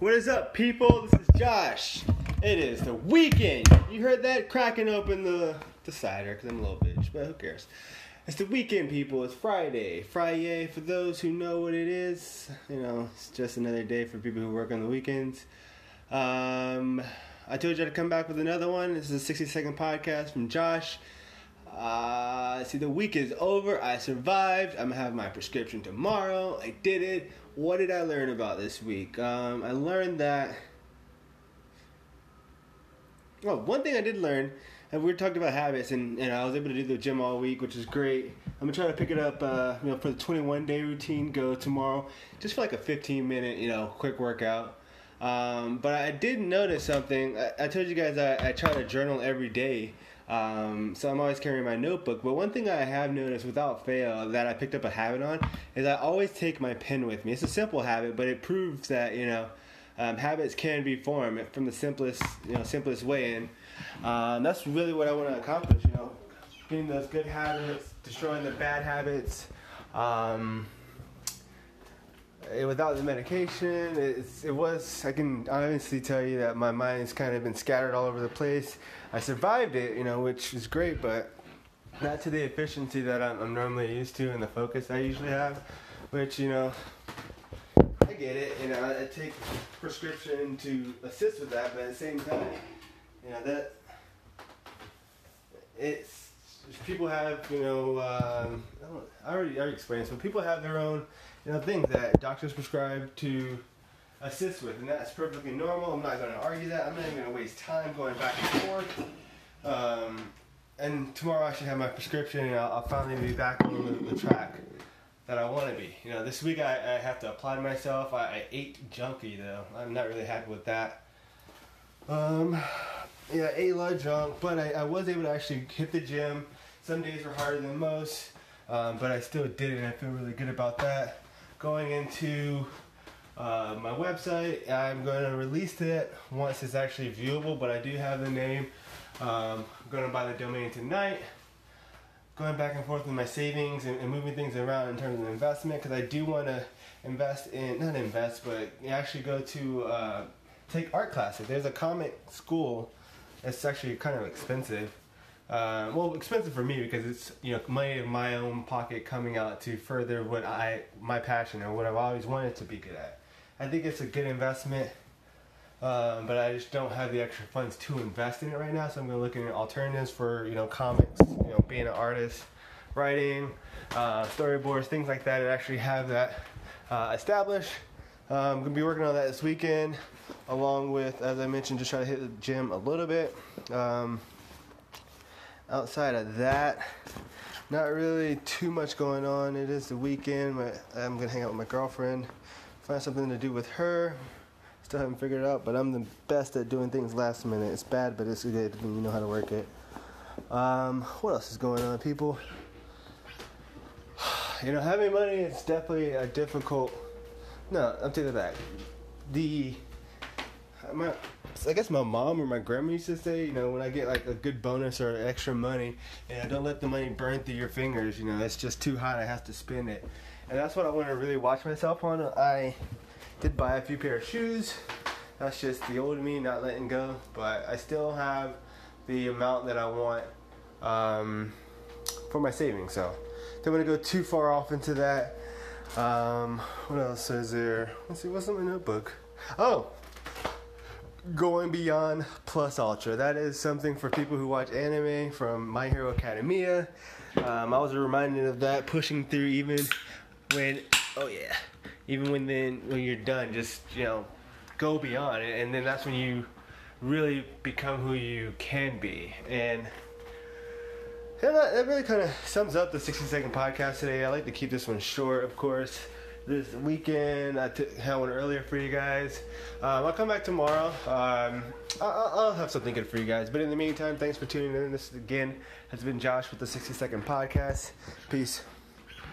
What is up, people? This is Josh. It is the weekend. You heard that cracking open the the cider because I'm a little bitch, but who cares? It's the weekend, people. It's Friday. Friday, for those who know what it is, you know, it's just another day for people who work on the weekends. Um, I told you to come back with another one. This is a 60 second podcast from Josh. Uh, see, the week is over. I survived. I'm gonna have my prescription tomorrow. I did it. What did I learn about this week? Um, I learned that. Well, one thing I did learn, and we talked about habits, and, and I was able to do the gym all week, which is great. I'm gonna try to pick it up, uh, you know, for the 21 day routine. Go tomorrow, just for like a 15 minute, you know, quick workout. Um, but I did notice something. I, I told you guys I, I try to journal every day. Um, so I'm always carrying my notebook. But one thing I have noticed without fail that I picked up a habit on is I always take my pen with me. It's a simple habit, but it proves that you know um, habits can be formed from the simplest you know simplest way. And um, that's really what I want to accomplish. You know, getting those good habits, destroying the bad habits. Um, without the medication, it's, it was. I can honestly tell you that my mind's kind of been scattered all over the place. I survived it, you know, which is great, but not to the efficiency that I'm, I'm normally used to and the focus I usually have. Which you know, I get it. You know, I take prescription to assist with that, but at the same time, you know that it's people have you know um, I, already I already explained. So people have their own you know things that doctors prescribe to assist with, and that's perfectly normal. I'm not going to argue that. I'm not even going to waste time going back and forth. Um, and tomorrow I should have my prescription, and I'll, I'll finally be back on the, the, track that I want to be. You know, this week I, I have to apply to myself. I, I, ate junky though. I'm not really happy with that. Um, yeah, ate a lot of junk, but I, I was able to actually hit the gym. Some days were harder than most, um, but I still did it, and I feel really good about that. Going into uh, my website. I'm going to release it once it's actually viewable, but I do have the name. Um, I'm going to buy the domain tonight. Going back and forth with my savings and, and moving things around in terms of investment because I do want to invest in, not invest, but actually go to uh, take art classes. There's a comic school. It's actually kind of expensive. Uh, well, expensive for me because it's you know money in my own pocket coming out to further what I my passion or what I've always wanted to be good at. I think it's a good investment, um, but I just don't have the extra funds to invest in it right now. So I'm going to look at alternatives for you know comics, you know being an artist, writing, uh, storyboards, things like that. And actually have that uh, established. Um, I'm going to be working on that this weekend, along with, as I mentioned, just try to hit the gym a little bit. Um, outside of that, not really too much going on. It is the weekend. I'm going to hang out with my girlfriend find something to do with her. Still haven't figured it out, but I'm the best at doing things last minute. It's bad, but it's good when you know how to work it. Um, what else is going on, people? You know, having money is definitely a difficult. No, I'm taking that back. The my, I guess my mom or my grandma used to say, you know, when I get like a good bonus or extra money, and know, don't let the money burn through your fingers. You know, it's just too hot. I have to spend it and that's what I want to really watch myself on. I did buy a few pair of shoes. That's just the old me not letting go, but I still have the amount that I want um, for my savings. So don't want to go too far off into that. Um, what else is there? Let's see, what's in my notebook? Oh, going beyond plus ultra. That is something for people who watch anime from My Hero Academia. Um, I was reminded of that, pushing through even when oh yeah, even when then when you're done, just you know, go beyond, and then that's when you really become who you can be. And and that, that really kind of sums up the 60 second podcast today. I like to keep this one short, of course. This weekend, I had one earlier for you guys. Um, I'll come back tomorrow. Um, I'll, I'll have something good for you guys. But in the meantime, thanks for tuning in. This again has been Josh with the 60 second podcast. Peace.